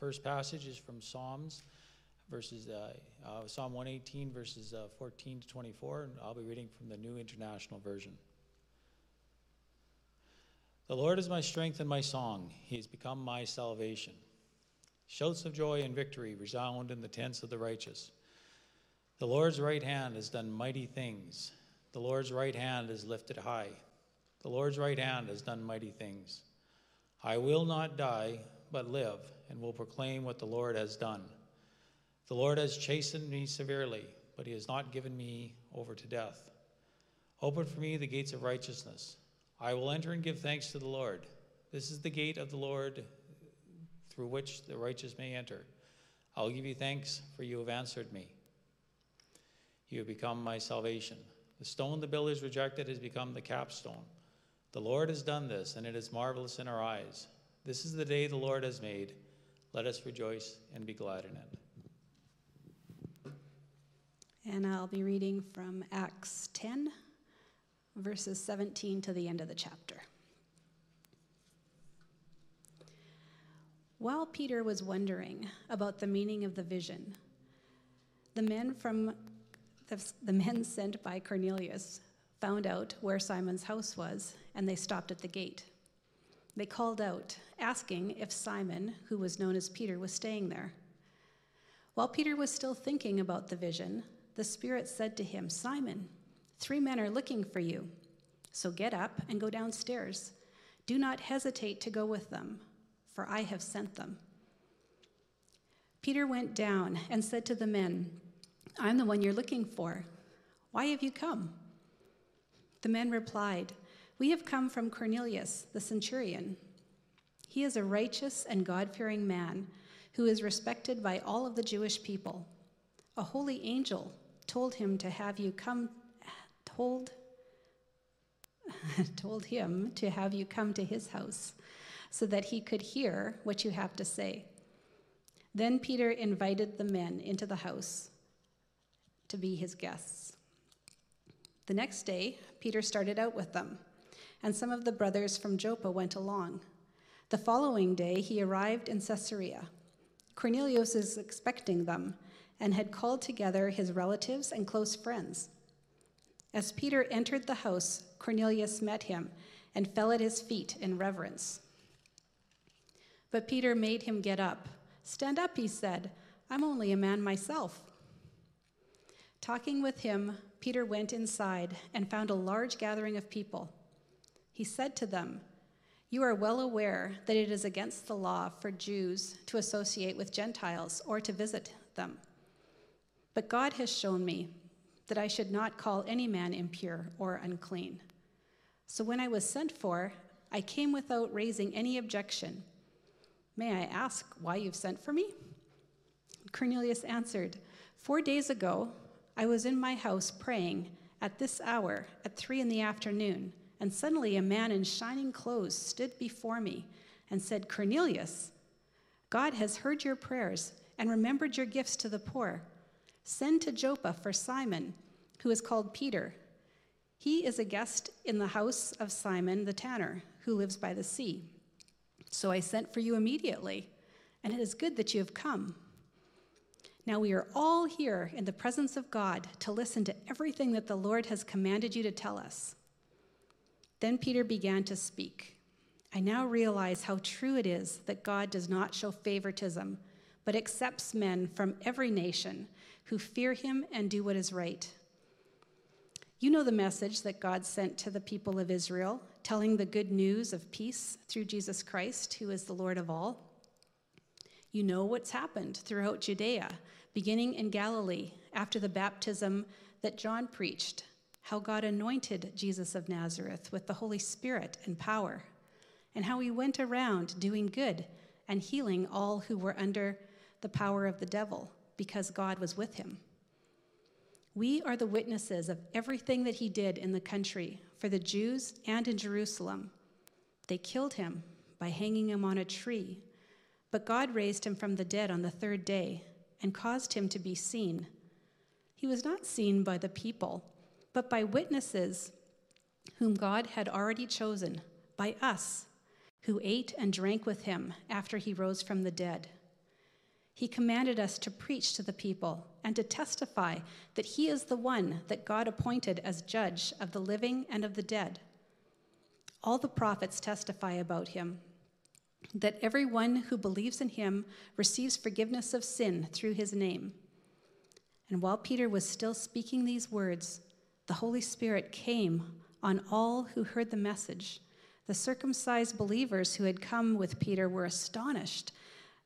First passage is from Psalms, verses uh, uh, Psalm 118, verses uh, 14 to 24, and I'll be reading from the New International Version. The Lord is my strength and my song; He has become my salvation. Shouts of joy and victory resound in the tents of the righteous. The Lord's right hand has done mighty things. The Lord's right hand is lifted high. The Lord's right hand has done mighty things. I will not die, but live, and will proclaim what the Lord has done. The Lord has chastened me severely, but he has not given me over to death. Open for me the gates of righteousness. I will enter and give thanks to the Lord. This is the gate of the Lord through which the righteous may enter. I will give you thanks, for you have answered me. You have become my salvation. The stone the builders rejected has become the capstone. The Lord has done this, and it is marvelous in our eyes. This is the day the Lord has made. Let us rejoice and be glad in it. And I'll be reading from Acts 10, verses 17 to the end of the chapter. While Peter was wondering about the meaning of the vision, the men from the, the men sent by Cornelius found out where Simon's house was, and they stopped at the gate. They called out, asking if Simon, who was known as Peter, was staying there. While Peter was still thinking about the vision, the Spirit said to him, Simon, three men are looking for you. So get up and go downstairs. Do not hesitate to go with them, for I have sent them. Peter went down and said to the men, I'm the one you're looking for. Why have you come? The men replied, We have come from Cornelius, the centurion. He is a righteous and God fearing man who is respected by all of the Jewish people. A holy angel told him to have you come, told, told him to have you come to his house so that he could hear what you have to say. Then Peter invited the men into the house to be his guests. The next day, Peter started out with them, and some of the brothers from Joppa went along. The following day, he arrived in Caesarea. Cornelius is expecting them and had called together his relatives and close friends. As Peter entered the house, Cornelius met him and fell at his feet in reverence. But Peter made him get up. Stand up, he said. I'm only a man myself. Talking with him, Peter went inside and found a large gathering of people. He said to them, You are well aware that it is against the law for Jews to associate with Gentiles or to visit them. But God has shown me that I should not call any man impure or unclean. So when I was sent for, I came without raising any objection. May I ask why you've sent for me? Cornelius answered, Four days ago, I was in my house praying at this hour, at three in the afternoon, and suddenly a man in shining clothes stood before me and said, Cornelius, God has heard your prayers and remembered your gifts to the poor. Send to Joppa for Simon, who is called Peter. He is a guest in the house of Simon the tanner, who lives by the sea. So I sent for you immediately, and it is good that you have come. Now we are all here in the presence of God to listen to everything that the Lord has commanded you to tell us. Then Peter began to speak. I now realize how true it is that God does not show favoritism, but accepts men from every nation who fear him and do what is right. You know the message that God sent to the people of Israel, telling the good news of peace through Jesus Christ, who is the Lord of all. You know what's happened throughout Judea, beginning in Galilee after the baptism that John preached, how God anointed Jesus of Nazareth with the Holy Spirit and power, and how he went around doing good and healing all who were under the power of the devil because God was with him. We are the witnesses of everything that he did in the country for the Jews and in Jerusalem. They killed him by hanging him on a tree but God raised him from the dead on the third day and caused him to be seen. He was not seen by the people, but by witnesses whom God had already chosen, by us, who ate and drank with him after he rose from the dead. He commanded us to preach to the people and to testify that he is the one that God appointed as judge of the living and of the dead. All the prophets testify about him that everyone who believes in him receives forgiveness of sin through his name. And while Peter was still speaking these words, the Holy Spirit came on all who heard the message. The circumcised believers who had come with Peter were astonished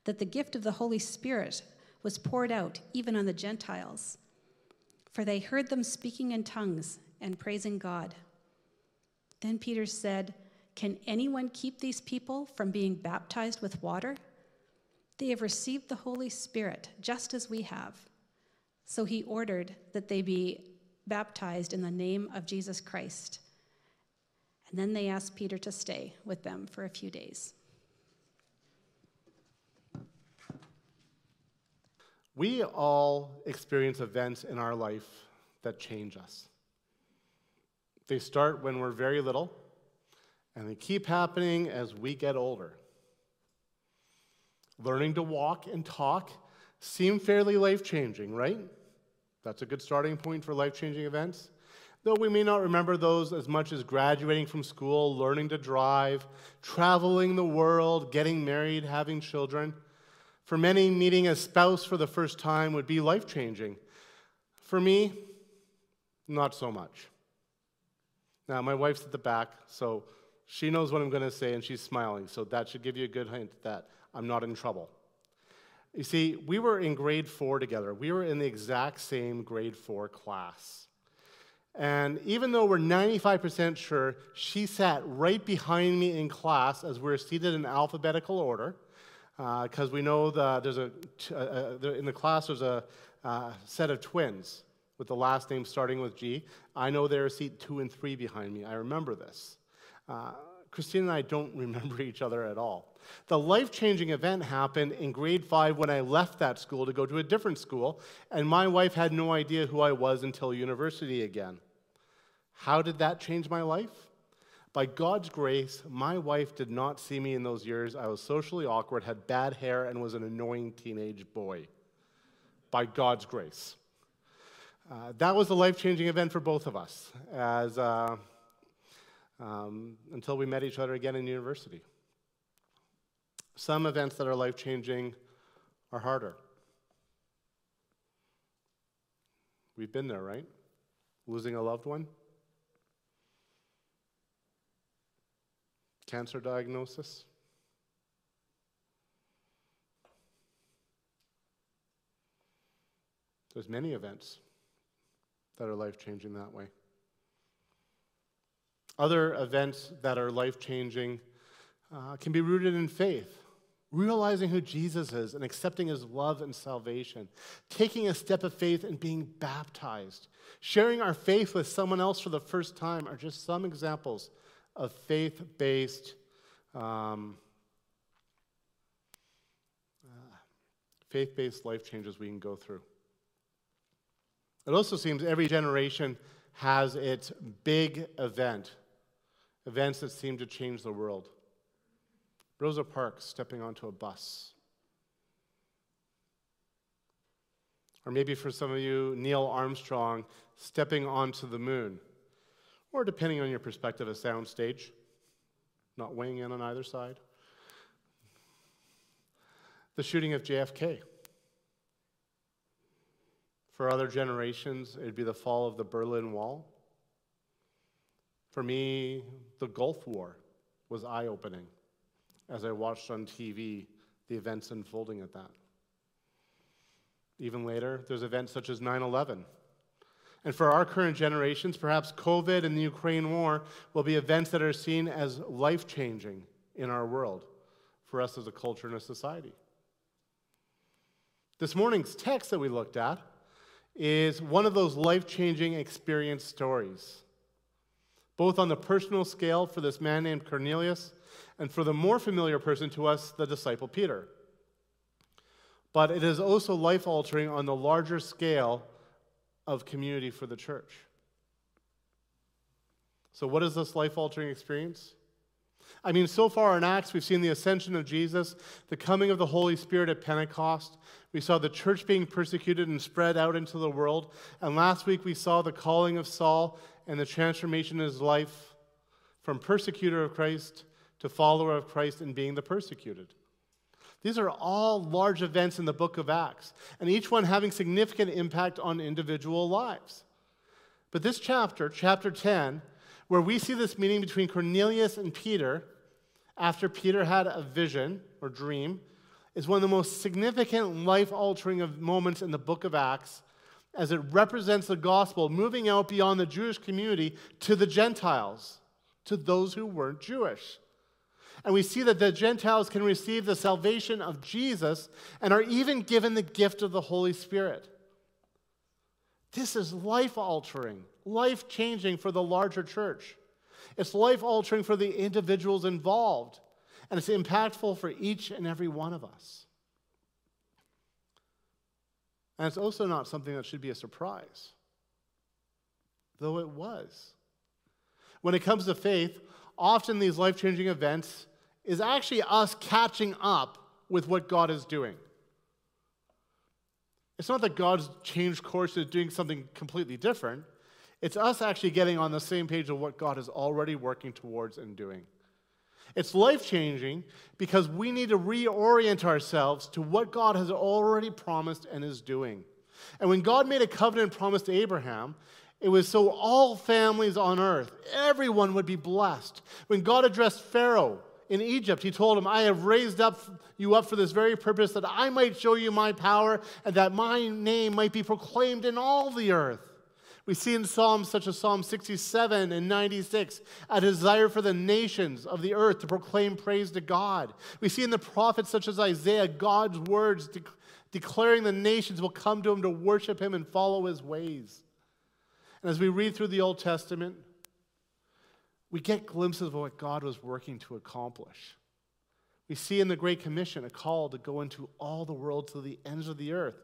that the gift of the Holy Spirit was poured out even on the Gentiles, for they heard them speaking in tongues and praising God. Then Peter said, Can anyone keep these people from being baptized with water? They have received the Holy Spirit just as we have. So he ordered that they be baptized in the name of Jesus Christ. And then they asked Peter to stay with them for a few days. We all experience events in our life that change us. They start when we're very little, and they keep happening as we get older. Learning to walk and talk seem fairly life changing, right? That's a good starting point for life changing events. Though we may not remember those as much as graduating from school, learning to drive, traveling the world, getting married, having children. For many, meeting a spouse for the first time would be life changing. For me, not so much. Now, my wife's at the back, so she knows what I'm going to say, and she's smiling, so that should give you a good hint that I'm not in trouble. You see, we were in grade four together. We were in the exact same grade four class. And even though we're 95% sure, she sat right behind me in class as we are seated in alphabetical order because uh, we know the, there's a, uh, in the class there's a uh, set of twins with the last name starting with G. I know they're seat two and three behind me. I remember this. Uh, Christine and I don't remember each other at all. The life changing event happened in grade five when I left that school to go to a different school, and my wife had no idea who I was until university again. How did that change my life? By God's grace, my wife did not see me in those years. I was socially awkward, had bad hair, and was an annoying teenage boy. By God's grace. Uh, that was a life changing event for both of us as, uh, um, until we met each other again in university. Some events that are life changing are harder. We've been there, right? Losing a loved one. cancer diagnosis. There's many events that are life changing that way. Other events that are life changing uh, can be rooted in faith, realizing who Jesus is and accepting his love and salvation, taking a step of faith and being baptized, sharing our faith with someone else for the first time are just some examples of faith based um, uh, faith based life changes we can go through. It also seems every generation has its big event, events that seem to change the world. Rosa Parks stepping onto a bus. Or maybe for some of you, Neil Armstrong stepping onto the moon or depending on your perspective, a soundstage, not weighing in on either side. The shooting of JFK. For other generations, it'd be the fall of the Berlin Wall. For me, the Gulf War was eye opening as I watched on TV the events unfolding at that. Even later, there's events such as 9 11 and for our current generations, perhaps COVID and the Ukraine war will be events that are seen as life changing in our world for us as a culture and a society. This morning's text that we looked at is one of those life changing experience stories, both on the personal scale for this man named Cornelius and for the more familiar person to us, the disciple Peter. But it is also life altering on the larger scale of community for the church. So, what is this life altering experience? I mean, so far in Acts, we've seen the ascension of Jesus, the coming of the Holy Spirit at Pentecost. We saw the church being persecuted and spread out into the world. And last week, we saw the calling of Saul and the transformation in his life from persecutor of Christ to follower of Christ and being the persecuted. These are all large events in the book of Acts, and each one having significant impact on individual lives. But this chapter, chapter 10, where we see this meeting between Cornelius and Peter, after Peter had a vision or dream, is one of the most significant life altering moments in the book of Acts as it represents the gospel moving out beyond the Jewish community to the Gentiles, to those who weren't Jewish. And we see that the Gentiles can receive the salvation of Jesus and are even given the gift of the Holy Spirit. This is life altering, life changing for the larger church. It's life altering for the individuals involved, and it's impactful for each and every one of us. And it's also not something that should be a surprise, though it was. When it comes to faith, often these life changing events is actually us catching up with what God is doing. It's not that God's changed course is doing something completely different. It's us actually getting on the same page of what God is already working towards and doing. It's life changing because we need to reorient ourselves to what God has already promised and is doing. And when God made a covenant promise to Abraham, it was so all families on earth, everyone would be blessed. When God addressed Pharaoh in Egypt, he told him, I have raised up you up for this very purpose, that I might show you my power and that my name might be proclaimed in all the earth. We see in Psalms such as Psalm 67 and 96 a desire for the nations of the earth to proclaim praise to God. We see in the prophets such as Isaiah God's words de- declaring the nations will come to him to worship him and follow his ways. And as we read through the Old Testament, we get glimpses of what God was working to accomplish. We see in the Great Commission a call to go into all the world to the ends of the earth.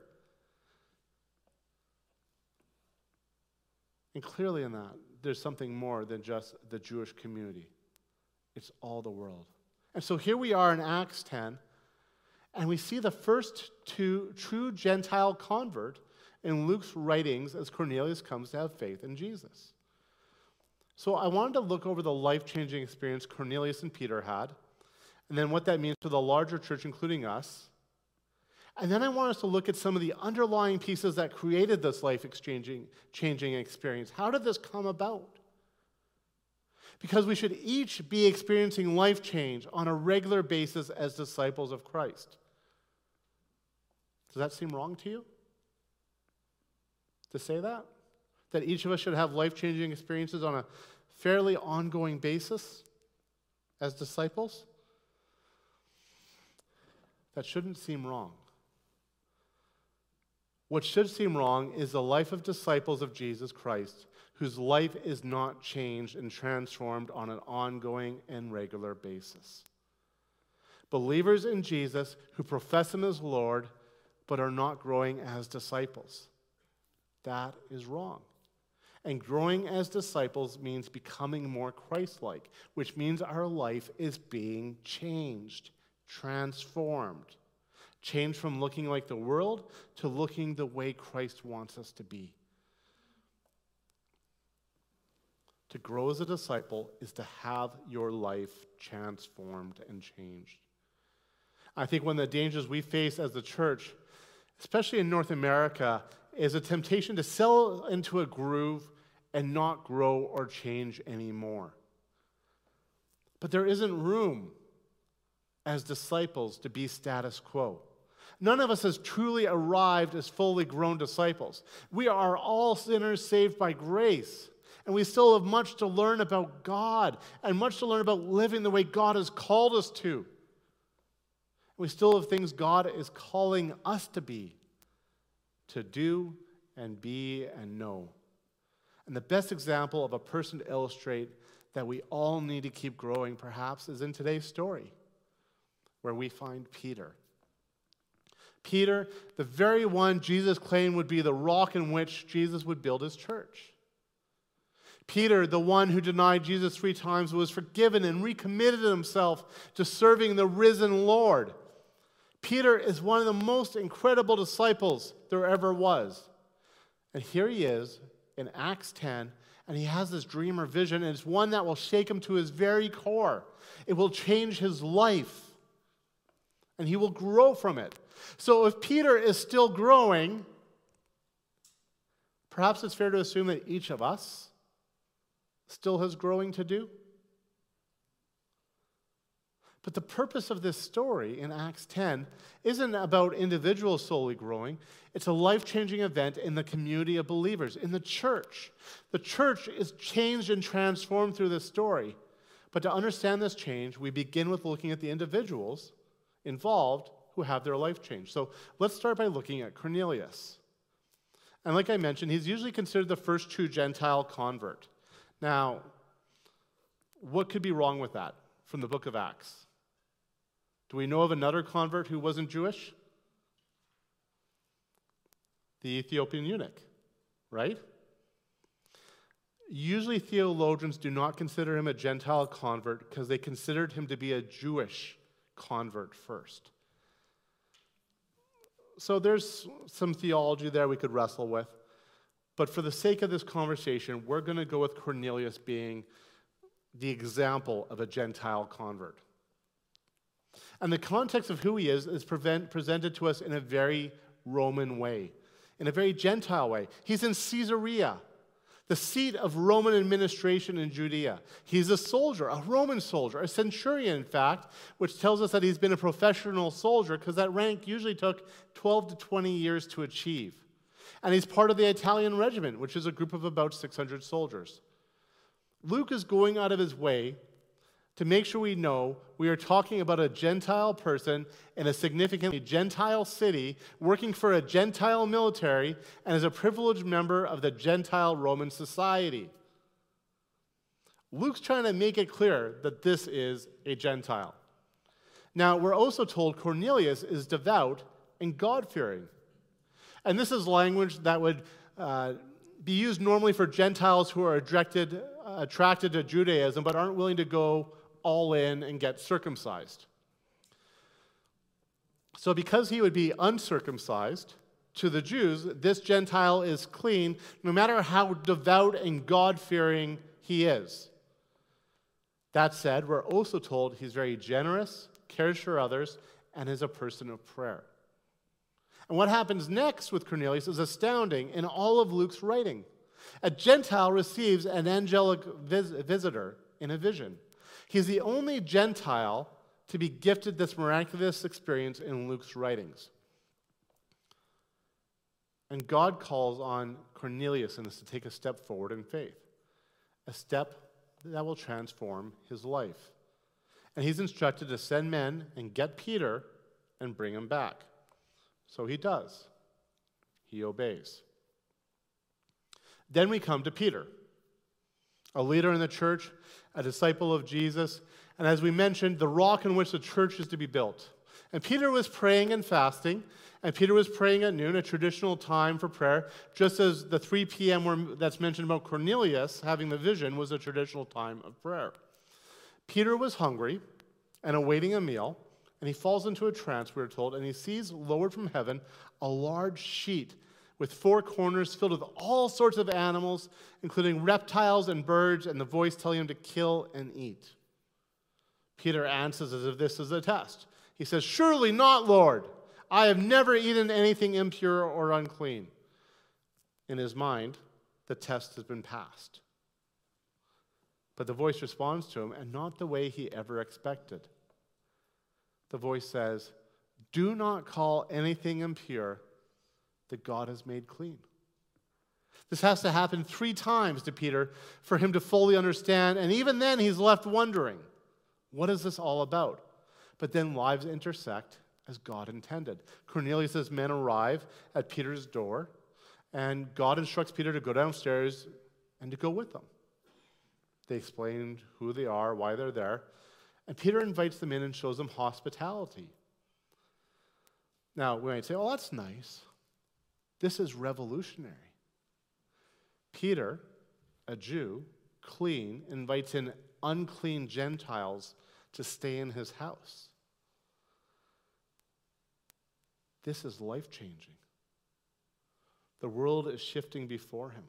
And clearly, in that, there's something more than just the Jewish community, it's all the world. And so here we are in Acts 10, and we see the first two true Gentile convert in Luke's writings as Cornelius comes to have faith in Jesus. So I wanted to look over the life changing experience Cornelius and Peter had, and then what that means for the larger church, including us. And then I want us to look at some of the underlying pieces that created this life exchanging, changing experience. How did this come about? Because we should each be experiencing life change on a regular basis as disciples of Christ. Does that seem wrong to you? To say that? That each of us should have life changing experiences on a fairly ongoing basis as disciples? That shouldn't seem wrong. What should seem wrong is the life of disciples of Jesus Christ whose life is not changed and transformed on an ongoing and regular basis. Believers in Jesus who profess Him as Lord but are not growing as disciples. That is wrong. And growing as disciples means becoming more Christ like, which means our life is being changed, transformed. Changed from looking like the world to looking the way Christ wants us to be. To grow as a disciple is to have your life transformed and changed. I think one of the dangers we face as the church, especially in North America, is a temptation to sell into a groove and not grow or change anymore. But there isn't room as disciples to be status quo. None of us has truly arrived as fully grown disciples. We are all sinners saved by grace. And we still have much to learn about God and much to learn about living the way God has called us to. We still have things God is calling us to be, to do and be and know. And the best example of a person to illustrate that we all need to keep growing, perhaps, is in today's story, where we find Peter. Peter, the very one Jesus claimed would be the rock in which Jesus would build his church. Peter, the one who denied Jesus three times, was forgiven and recommitted himself to serving the risen Lord. Peter is one of the most incredible disciples there ever was. And here he is in Acts 10, and he has this dream or vision, and it's one that will shake him to his very core. It will change his life, and he will grow from it. So if Peter is still growing, perhaps it's fair to assume that each of us still has growing to do. But the purpose of this story in Acts 10 isn't about individuals solely growing. It's a life changing event in the community of believers, in the church. The church is changed and transformed through this story. But to understand this change, we begin with looking at the individuals involved who have their life changed. So let's start by looking at Cornelius. And like I mentioned, he's usually considered the first true Gentile convert. Now, what could be wrong with that from the book of Acts? Do we know of another convert who wasn't Jewish? The Ethiopian eunuch, right? Usually, theologians do not consider him a Gentile convert because they considered him to be a Jewish convert first. So, there's some theology there we could wrestle with. But for the sake of this conversation, we're going to go with Cornelius being the example of a Gentile convert. And the context of who he is is prevent, presented to us in a very Roman way, in a very Gentile way. He's in Caesarea, the seat of Roman administration in Judea. He's a soldier, a Roman soldier, a centurion, in fact, which tells us that he's been a professional soldier because that rank usually took 12 to 20 years to achieve. And he's part of the Italian regiment, which is a group of about 600 soldiers. Luke is going out of his way to make sure we know we are talking about a Gentile person in a significantly Gentile city working for a Gentile military and as a privileged member of the Gentile Roman society. Luke's trying to make it clear that this is a Gentile. Now, we're also told Cornelius is devout and God fearing. And this is language that would uh, be used normally for Gentiles who are attracted, attracted to Judaism but aren't willing to go all in and get circumcised. So, because he would be uncircumcised to the Jews, this Gentile is clean no matter how devout and God fearing he is. That said, we're also told he's very generous, cares for others, and is a person of prayer. And what happens next with Cornelius is astounding in all of Luke's writing. A Gentile receives an angelic vis- visitor in a vision. He's the only Gentile to be gifted this miraculous experience in Luke's writings. And God calls on Cornelius in this to take a step forward in faith, a step that will transform his life. And he's instructed to send men and get Peter and bring him back. So he does. He obeys. Then we come to Peter, a leader in the church a disciple of Jesus, and as we mentioned, the rock on which the church is to be built. And Peter was praying and fasting, and Peter was praying at noon, a traditional time for prayer, just as the 3 p.m. that's mentioned about Cornelius having the vision was a traditional time of prayer. Peter was hungry and awaiting a meal, and he falls into a trance, we are told, and he sees lowered from heaven a large sheet with four corners filled with all sorts of animals, including reptiles and birds, and the voice telling him to kill and eat. Peter answers as if this is a test. He says, Surely not, Lord. I have never eaten anything impure or unclean. In his mind, the test has been passed. But the voice responds to him, and not the way he ever expected. The voice says, Do not call anything impure that God has made clean. This has to happen three times to Peter for him to fully understand, and even then he's left wondering, what is this all about? But then lives intersect as God intended. Cornelius' men arrive at Peter's door, and God instructs Peter to go downstairs and to go with them. They explain who they are, why they're there, and Peter invites them in and shows them hospitality. Now, we might say, oh, that's nice. This is revolutionary. Peter, a Jew, clean, invites in unclean Gentiles to stay in his house. This is life changing. The world is shifting before him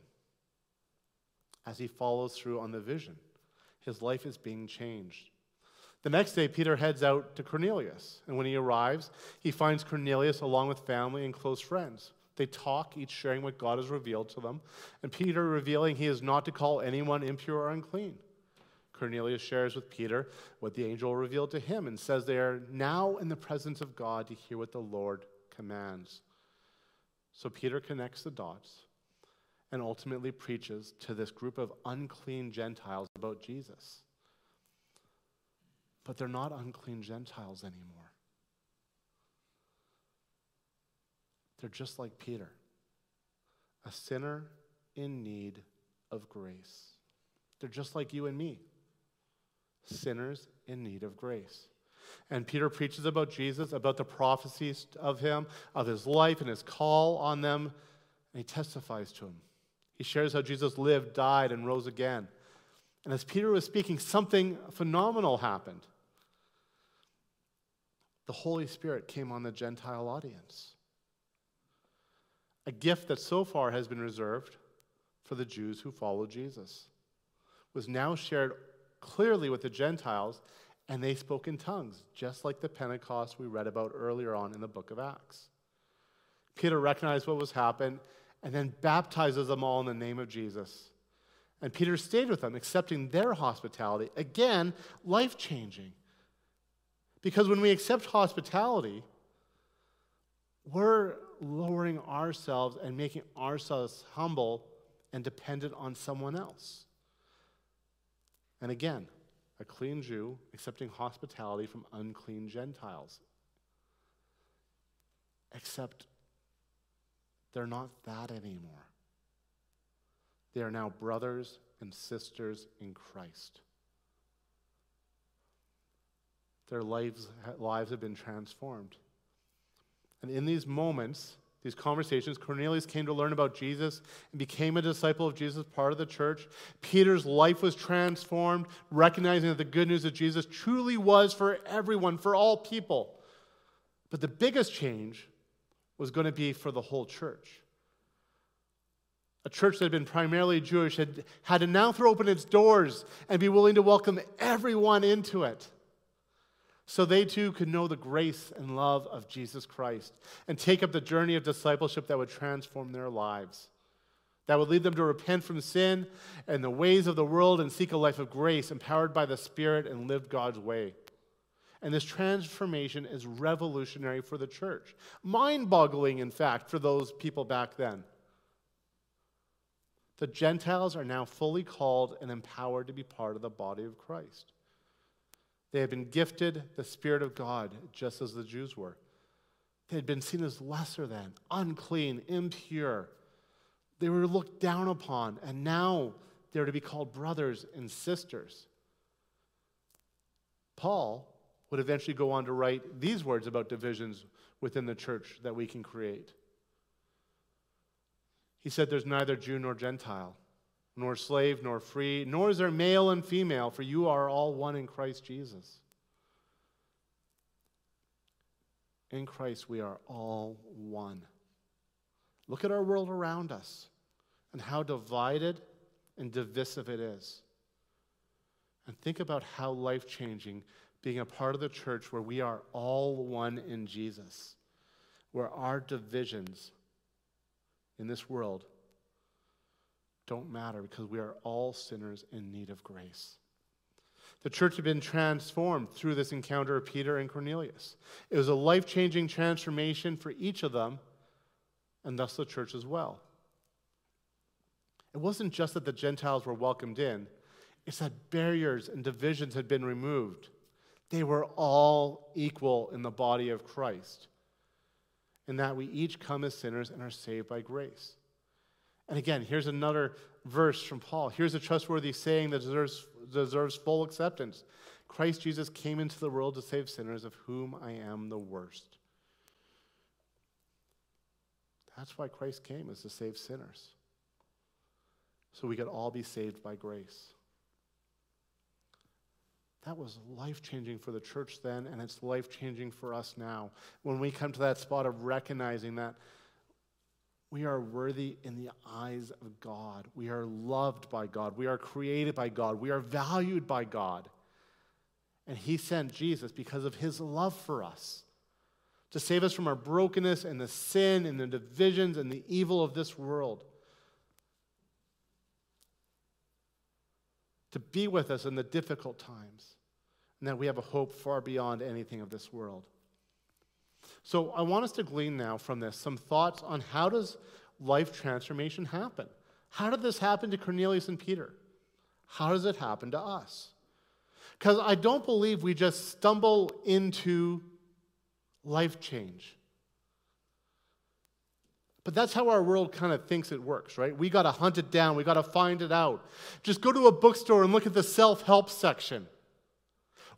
as he follows through on the vision. His life is being changed. The next day, Peter heads out to Cornelius, and when he arrives, he finds Cornelius along with family and close friends. They talk, each sharing what God has revealed to them, and Peter revealing he is not to call anyone impure or unclean. Cornelius shares with Peter what the angel revealed to him and says they are now in the presence of God to hear what the Lord commands. So Peter connects the dots and ultimately preaches to this group of unclean Gentiles about Jesus. But they're not unclean Gentiles anymore. They're just like Peter, a sinner in need of grace. They're just like you and me, sinners in need of grace. And Peter preaches about Jesus, about the prophecies of him, of his life and his call on them, and he testifies to him. He shares how Jesus lived, died, and rose again. And as Peter was speaking, something phenomenal happened. The Holy Spirit came on the Gentile audience. A gift that so far has been reserved for the Jews who follow Jesus was now shared clearly with the Gentiles, and they spoke in tongues, just like the Pentecost we read about earlier on in the book of Acts. Peter recognized what was happened and then baptizes them all in the name of Jesus. And Peter stayed with them, accepting their hospitality. Again, life changing. Because when we accept hospitality, we're lowering ourselves and making ourselves humble and dependent on someone else. And again, a clean Jew accepting hospitality from unclean Gentiles. Except they're not that anymore. They are now brothers and sisters in Christ. Their lives, lives have been transformed. And in these moments, these conversations, Cornelius came to learn about Jesus and became a disciple of Jesus, part of the church. Peter's life was transformed, recognizing that the good news of Jesus truly was for everyone, for all people. But the biggest change was going to be for the whole church. A church that had been primarily Jewish had, had to now throw open its doors and be willing to welcome everyone into it so they too could know the grace and love of Jesus Christ and take up the journey of discipleship that would transform their lives, that would lead them to repent from sin and the ways of the world and seek a life of grace empowered by the Spirit and live God's way. And this transformation is revolutionary for the church. Mind boggling, in fact, for those people back then. The Gentiles are now fully called and empowered to be part of the body of Christ. They had been gifted the Spirit of God, just as the Jews were. They had been seen as lesser than, unclean, impure. They were looked down upon, and now they're to be called brothers and sisters. Paul would eventually go on to write these words about divisions within the church that we can create. He said, There's neither Jew nor Gentile nor slave, nor free, nor is there male and female, for you are all one in Christ Jesus. In Christ, we are all one. Look at our world around us and how divided and divisive it is. And think about how life changing being a part of the church where we are all one in Jesus, where our divisions in this world don't matter because we are all sinners in need of grace. The church had been transformed through this encounter of Peter and Cornelius. It was a life changing transformation for each of them, and thus the church as well. It wasn't just that the Gentiles were welcomed in, it's that barriers and divisions had been removed. They were all equal in the body of Christ, in that we each come as sinners and are saved by grace. And again, here's another verse from Paul. Here's a trustworthy saying that deserves, deserves full acceptance Christ Jesus came into the world to save sinners, of whom I am the worst. That's why Christ came, is to save sinners. So we could all be saved by grace. That was life changing for the church then, and it's life changing for us now. When we come to that spot of recognizing that we are worthy in the eyes of God, we are loved by God, we are created by God, we are valued by God. And He sent Jesus because of His love for us to save us from our brokenness and the sin and the divisions and the evil of this world. To be with us in the difficult times, and that we have a hope far beyond anything of this world. So I want us to glean now from this some thoughts on how does life transformation happen? How did this happen to Cornelius and Peter? How does it happen to us? Because I don't believe we just stumble into life change. But that's how our world kind of thinks it works, right? We got to hunt it down, we got to find it out. Just go to a bookstore and look at the self help section.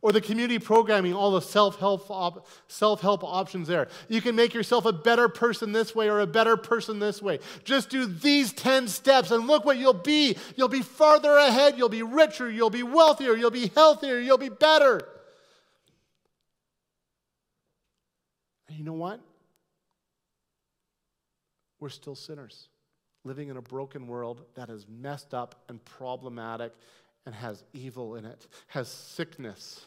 Or the community programming, all the self help op- self-help options there. You can make yourself a better person this way or a better person this way. Just do these 10 steps and look what you'll be. You'll be farther ahead, you'll be richer, you'll be wealthier, you'll be healthier, you'll be better. And you know what? We're still sinners, living in a broken world that is messed up and problematic and has evil in it, has sickness.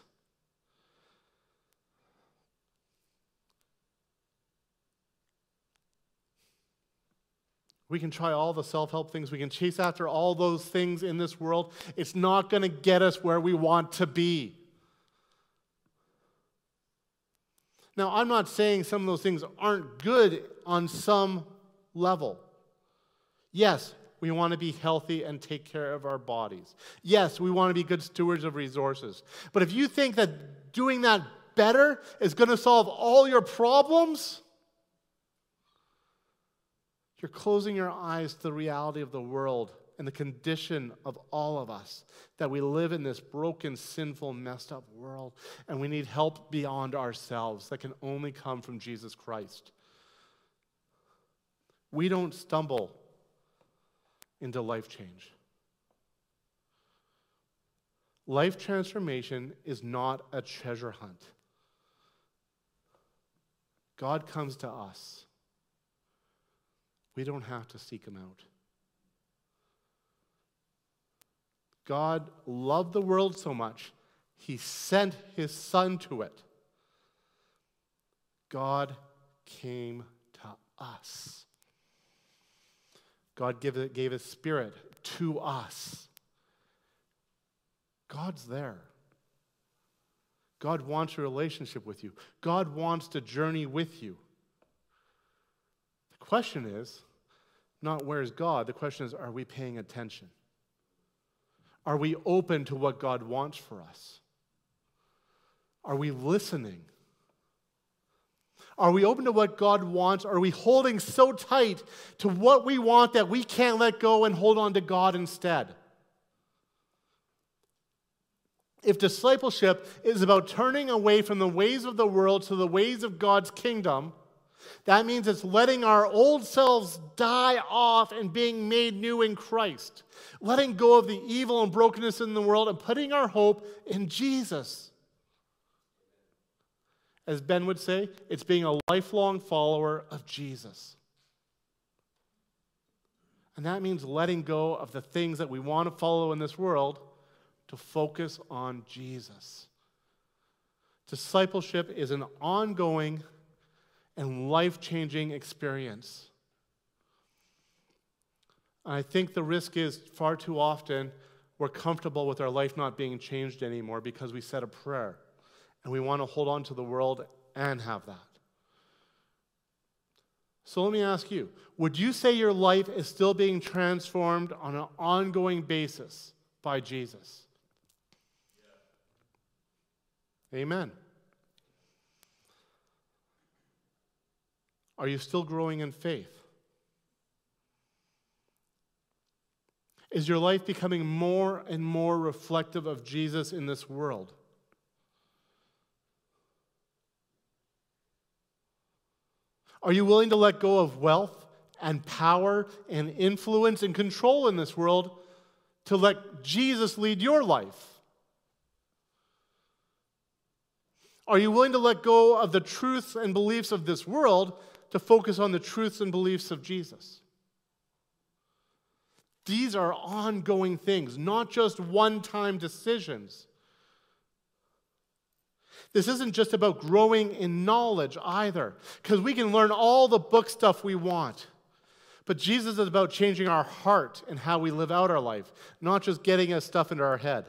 We can try all the self help things. We can chase after all those things in this world. It's not going to get us where we want to be. Now, I'm not saying some of those things aren't good on some level. Yes, we want to be healthy and take care of our bodies. Yes, we want to be good stewards of resources. But if you think that doing that better is going to solve all your problems, you're closing your eyes to the reality of the world and the condition of all of us that we live in this broken, sinful, messed up world, and we need help beyond ourselves that can only come from Jesus Christ. We don't stumble into life change. Life transformation is not a treasure hunt. God comes to us. We don't have to seek him out. God loved the world so much, he sent his son to it. God came to us. God gave, gave his spirit to us. God's there. God wants a relationship with you. God wants to journey with you. The question is not where's God? The question is are we paying attention? Are we open to what God wants for us? Are we listening? Are we open to what God wants? Are we holding so tight to what we want that we can't let go and hold on to God instead? If discipleship is about turning away from the ways of the world to the ways of God's kingdom, that means it's letting our old selves die off and being made new in Christ, letting go of the evil and brokenness in the world and putting our hope in Jesus. As Ben would say, it's being a lifelong follower of Jesus. And that means letting go of the things that we want to follow in this world to focus on Jesus. Discipleship is an ongoing and life changing experience. I think the risk is far too often we're comfortable with our life not being changed anymore because we said a prayer and we want to hold on to the world and have that. So let me ask you would you say your life is still being transformed on an ongoing basis by Jesus? Yeah. Amen. Are you still growing in faith? Is your life becoming more and more reflective of Jesus in this world? Are you willing to let go of wealth and power and influence and control in this world to let Jesus lead your life? Are you willing to let go of the truths and beliefs of this world to focus on the truths and beliefs of Jesus? These are ongoing things, not just one time decisions. This isn't just about growing in knowledge either, because we can learn all the book stuff we want. But Jesus is about changing our heart and how we live out our life, not just getting us stuff into our head.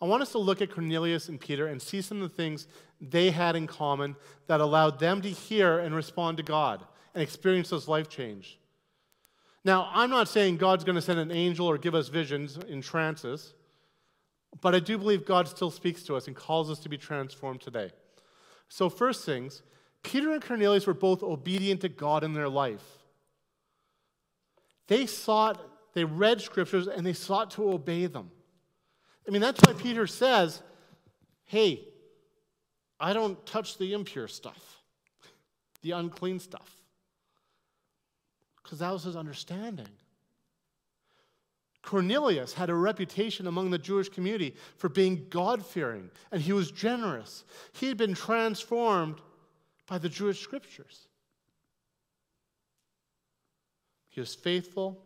I want us to look at Cornelius and Peter and see some of the things they had in common that allowed them to hear and respond to God and experience this life change. Now, I'm not saying God's going to send an angel or give us visions in trances, but I do believe God still speaks to us and calls us to be transformed today. So, first things, Peter and Cornelius were both obedient to God in their life. They sought, they read scriptures, and they sought to obey them. I mean, that's why Peter says, hey, I don't touch the impure stuff, the unclean stuff. Because that was his understanding. Cornelius had a reputation among the Jewish community for being God fearing, and he was generous. He had been transformed by the Jewish scriptures. He was faithful.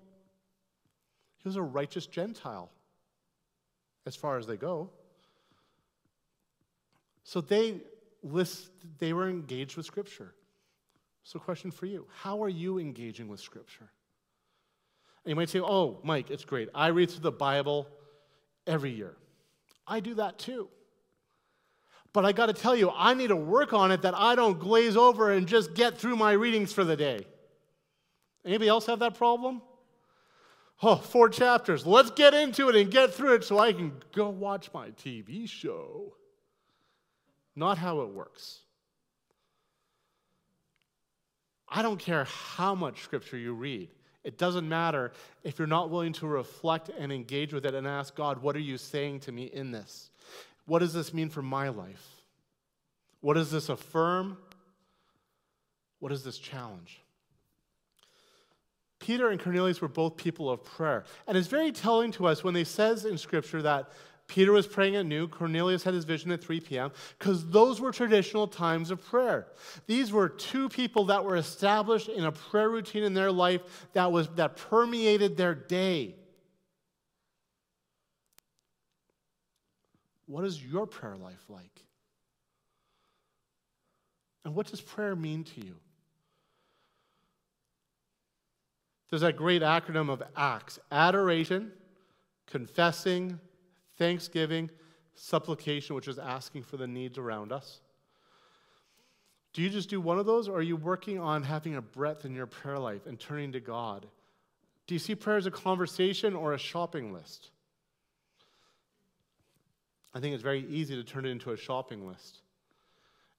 He was a righteous Gentile as far as they go. So they list, they were engaged with Scripture. So, question for you How are you engaging with Scripture? And you might say, Oh, Mike, it's great. I read through the Bible every year. I do that too. But I got to tell you, I need to work on it that I don't glaze over and just get through my readings for the day. Anybody else have that problem? Oh, four chapters. Let's get into it and get through it so I can go watch my TV show. Not how it works. I don't care how much scripture you read. It doesn't matter if you're not willing to reflect and engage with it and ask God, what are you saying to me in this? What does this mean for my life? What does this affirm? What does this challenge? Peter and Cornelius were both people of prayer. And it's very telling to us when they says in scripture that Peter was praying at noon, Cornelius had his vision at 3 p.m., because those were traditional times of prayer. These were two people that were established in a prayer routine in their life that was that permeated their day. What is your prayer life like? And what does prayer mean to you? There's that great acronym of ACTS adoration, confessing, thanksgiving, supplication, which is asking for the needs around us. Do you just do one of those, or are you working on having a breadth in your prayer life and turning to God? Do you see prayer as a conversation or a shopping list? I think it's very easy to turn it into a shopping list.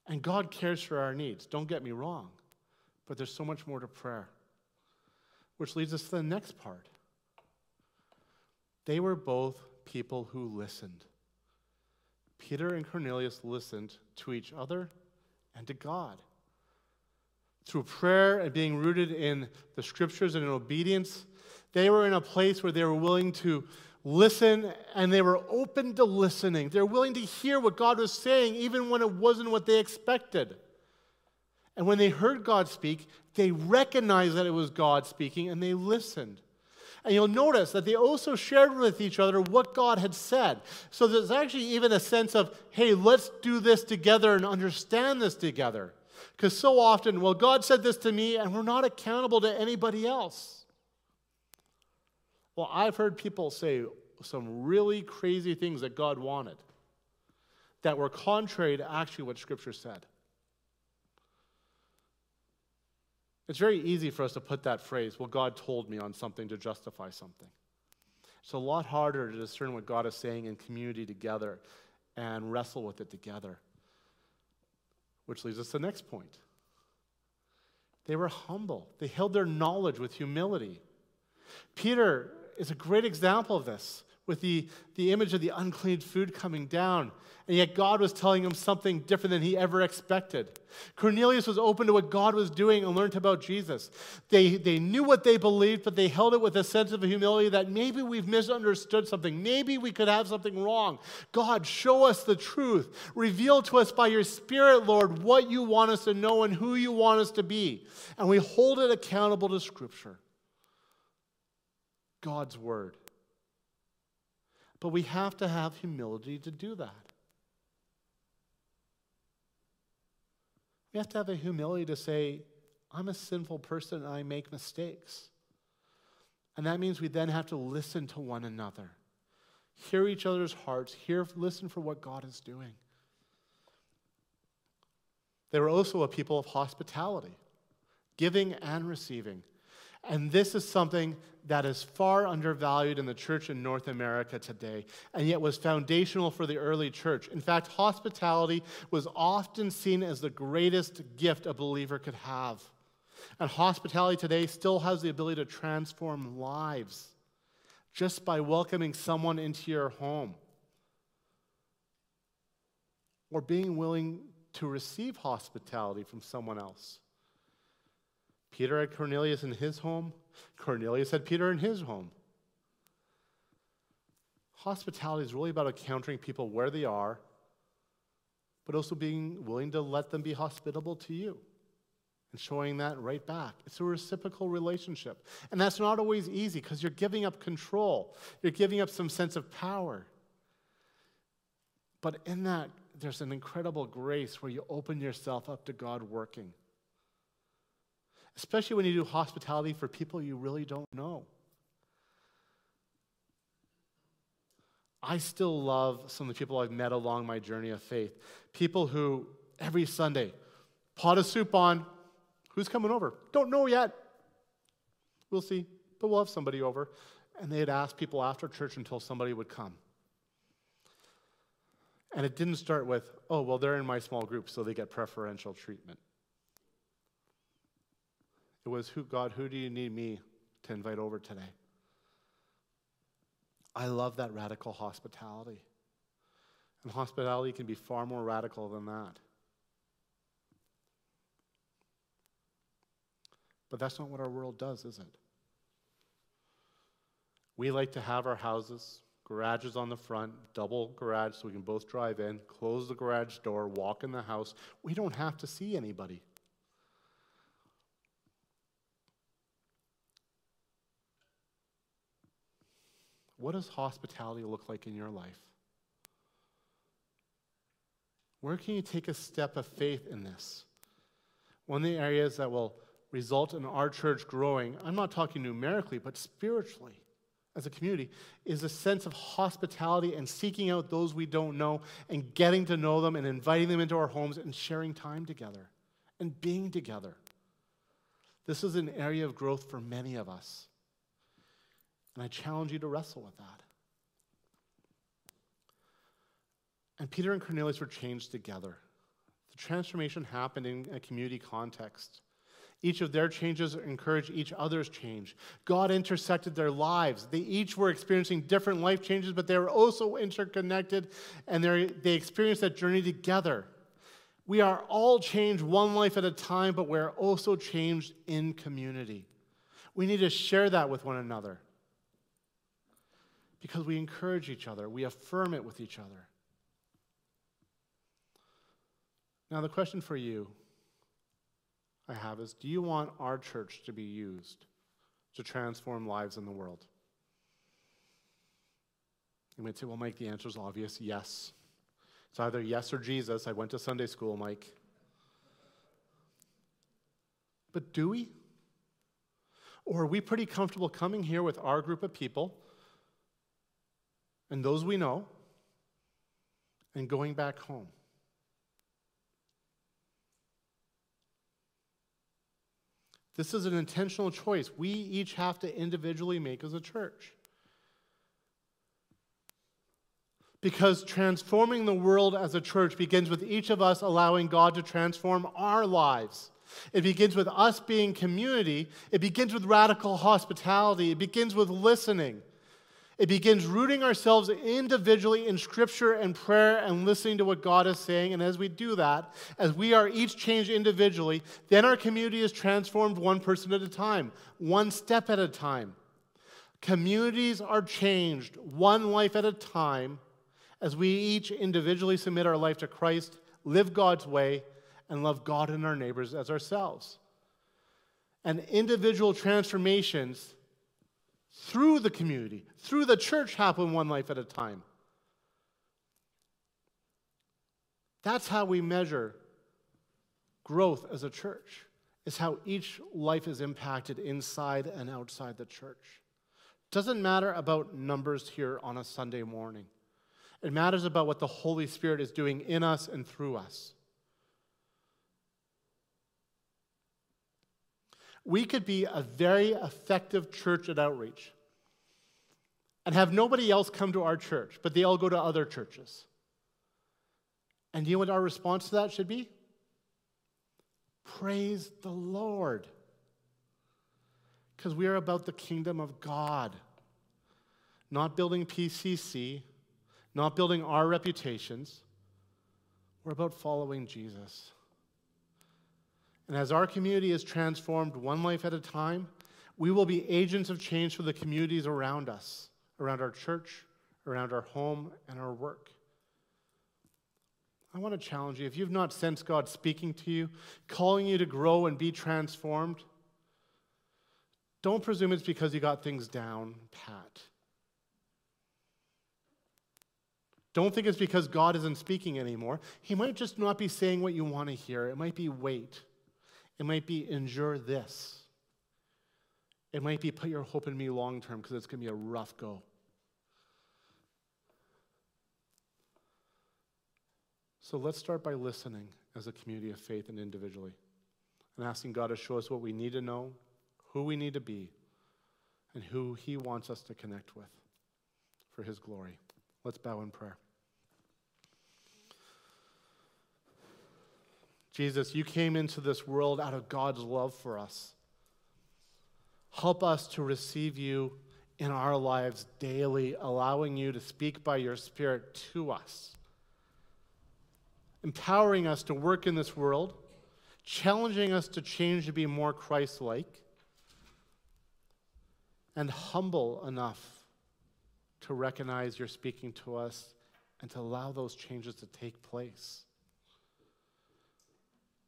And God cares for our needs, don't get me wrong, but there's so much more to prayer. Which leads us to the next part. They were both people who listened. Peter and Cornelius listened to each other and to God. Through prayer and being rooted in the scriptures and in obedience, they were in a place where they were willing to listen and they were open to listening. They're willing to hear what God was saying, even when it wasn't what they expected. And when they heard God speak, they recognized that it was God speaking and they listened. And you'll notice that they also shared with each other what God had said. So there's actually even a sense of, hey, let's do this together and understand this together. Because so often, well, God said this to me, and we're not accountable to anybody else. Well, I've heard people say some really crazy things that God wanted that were contrary to actually what Scripture said. It's very easy for us to put that phrase, well, God told me on something to justify something. It's a lot harder to discern what God is saying in community together and wrestle with it together. Which leads us to the next point. They were humble, they held their knowledge with humility. Peter is a great example of this. With the, the image of the unclean food coming down. And yet God was telling him something different than he ever expected. Cornelius was open to what God was doing and learned about Jesus. They, they knew what they believed, but they held it with a sense of humility that maybe we've misunderstood something. Maybe we could have something wrong. God, show us the truth. Reveal to us by your Spirit, Lord, what you want us to know and who you want us to be. And we hold it accountable to Scripture, God's Word. But we have to have humility to do that. We have to have a humility to say, I'm a sinful person and I make mistakes. And that means we then have to listen to one another, hear each other's hearts, hear, listen for what God is doing. They were also a people of hospitality, giving and receiving. And this is something that is far undervalued in the church in North America today, and yet was foundational for the early church. In fact, hospitality was often seen as the greatest gift a believer could have. And hospitality today still has the ability to transform lives just by welcoming someone into your home or being willing to receive hospitality from someone else. Peter had Cornelius in his home. Cornelius had Peter in his home. Hospitality is really about encountering people where they are, but also being willing to let them be hospitable to you and showing that right back. It's a reciprocal relationship. And that's not always easy because you're giving up control, you're giving up some sense of power. But in that, there's an incredible grace where you open yourself up to God working especially when you do hospitality for people you really don't know. I still love some of the people I've met along my journey of faith. People who every Sunday, pot of soup on, who's coming over? Don't know yet. We'll see, but we'll have somebody over. And they'd ask people after church until somebody would come. And it didn't start with, oh, well, they're in my small group, so they get preferential treatment. It was, who, God, who do you need me to invite over today? I love that radical hospitality. And hospitality can be far more radical than that. But that's not what our world does, is it? We like to have our houses, garages on the front, double garage so we can both drive in, close the garage door, walk in the house. We don't have to see anybody. What does hospitality look like in your life? Where can you take a step of faith in this? One of the areas that will result in our church growing, I'm not talking numerically, but spiritually as a community, is a sense of hospitality and seeking out those we don't know and getting to know them and inviting them into our homes and sharing time together and being together. This is an area of growth for many of us. And I challenge you to wrestle with that. And Peter and Cornelius were changed together. The transformation happened in a community context. Each of their changes encouraged each other's change. God intersected their lives. They each were experiencing different life changes, but they were also interconnected and they experienced that journey together. We are all changed one life at a time, but we're also changed in community. We need to share that with one another because we encourage each other, we affirm it with each other. Now, the question for you I have is do you want our church to be used to transform lives in the world? You might say, well, Mike, the answer is obvious yes. It's either yes or Jesus. I went to Sunday school, Mike. But do we? Or are we pretty comfortable coming here with our group of people and those we know and going back home. This is an intentional choice we each have to individually make as a church. Because transforming the world as a church begins with each of us allowing God to transform our lives. It begins with us being community. It begins with radical hospitality. It begins with listening. It begins rooting ourselves individually in Scripture and prayer and listening to what God is saying. And as we do that, as we are each changed individually, then our community is transformed one person at a time, one step at a time. Communities are changed one life at a time as we each individually submit our life to Christ, live God's way, and love God and our neighbors as ourselves. And individual transformations through the community, through the church, happen one life at a time. That's how we measure growth as a church, is how each life is impacted inside and outside the church. Doesn't matter about numbers here on a Sunday morning. It matters about what the Holy Spirit is doing in us and through us. We could be a very effective church at outreach and have nobody else come to our church, but they all go to other churches. And you know what our response to that should be? Praise the Lord. Because we are about the kingdom of God, not building PCC, not building our reputations. We're about following Jesus. And as our community is transformed one life at a time, we will be agents of change for the communities around us, around our church, around our home, and our work. I want to challenge you if you've not sensed God speaking to you, calling you to grow and be transformed, don't presume it's because you got things down pat. Don't think it's because God isn't speaking anymore. He might just not be saying what you want to hear. It might be wait. It might be endure this. It might be put your hope in me long term because it's going to be a rough go. So let's start by listening as a community of faith and individually and asking God to show us what we need to know, who we need to be, and who He wants us to connect with for His glory. Let's bow in prayer. Jesus, you came into this world out of God's love for us. Help us to receive you in our lives daily, allowing you to speak by your Spirit to us, empowering us to work in this world, challenging us to change to be more Christ like, and humble enough to recognize you're speaking to us and to allow those changes to take place.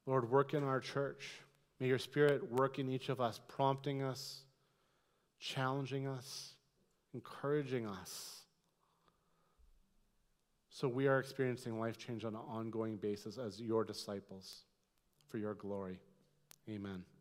Lord, work in our church. May your spirit work in each of us, prompting us, challenging us, encouraging us. So we are experiencing life change on an ongoing basis as your disciples for your glory. Amen.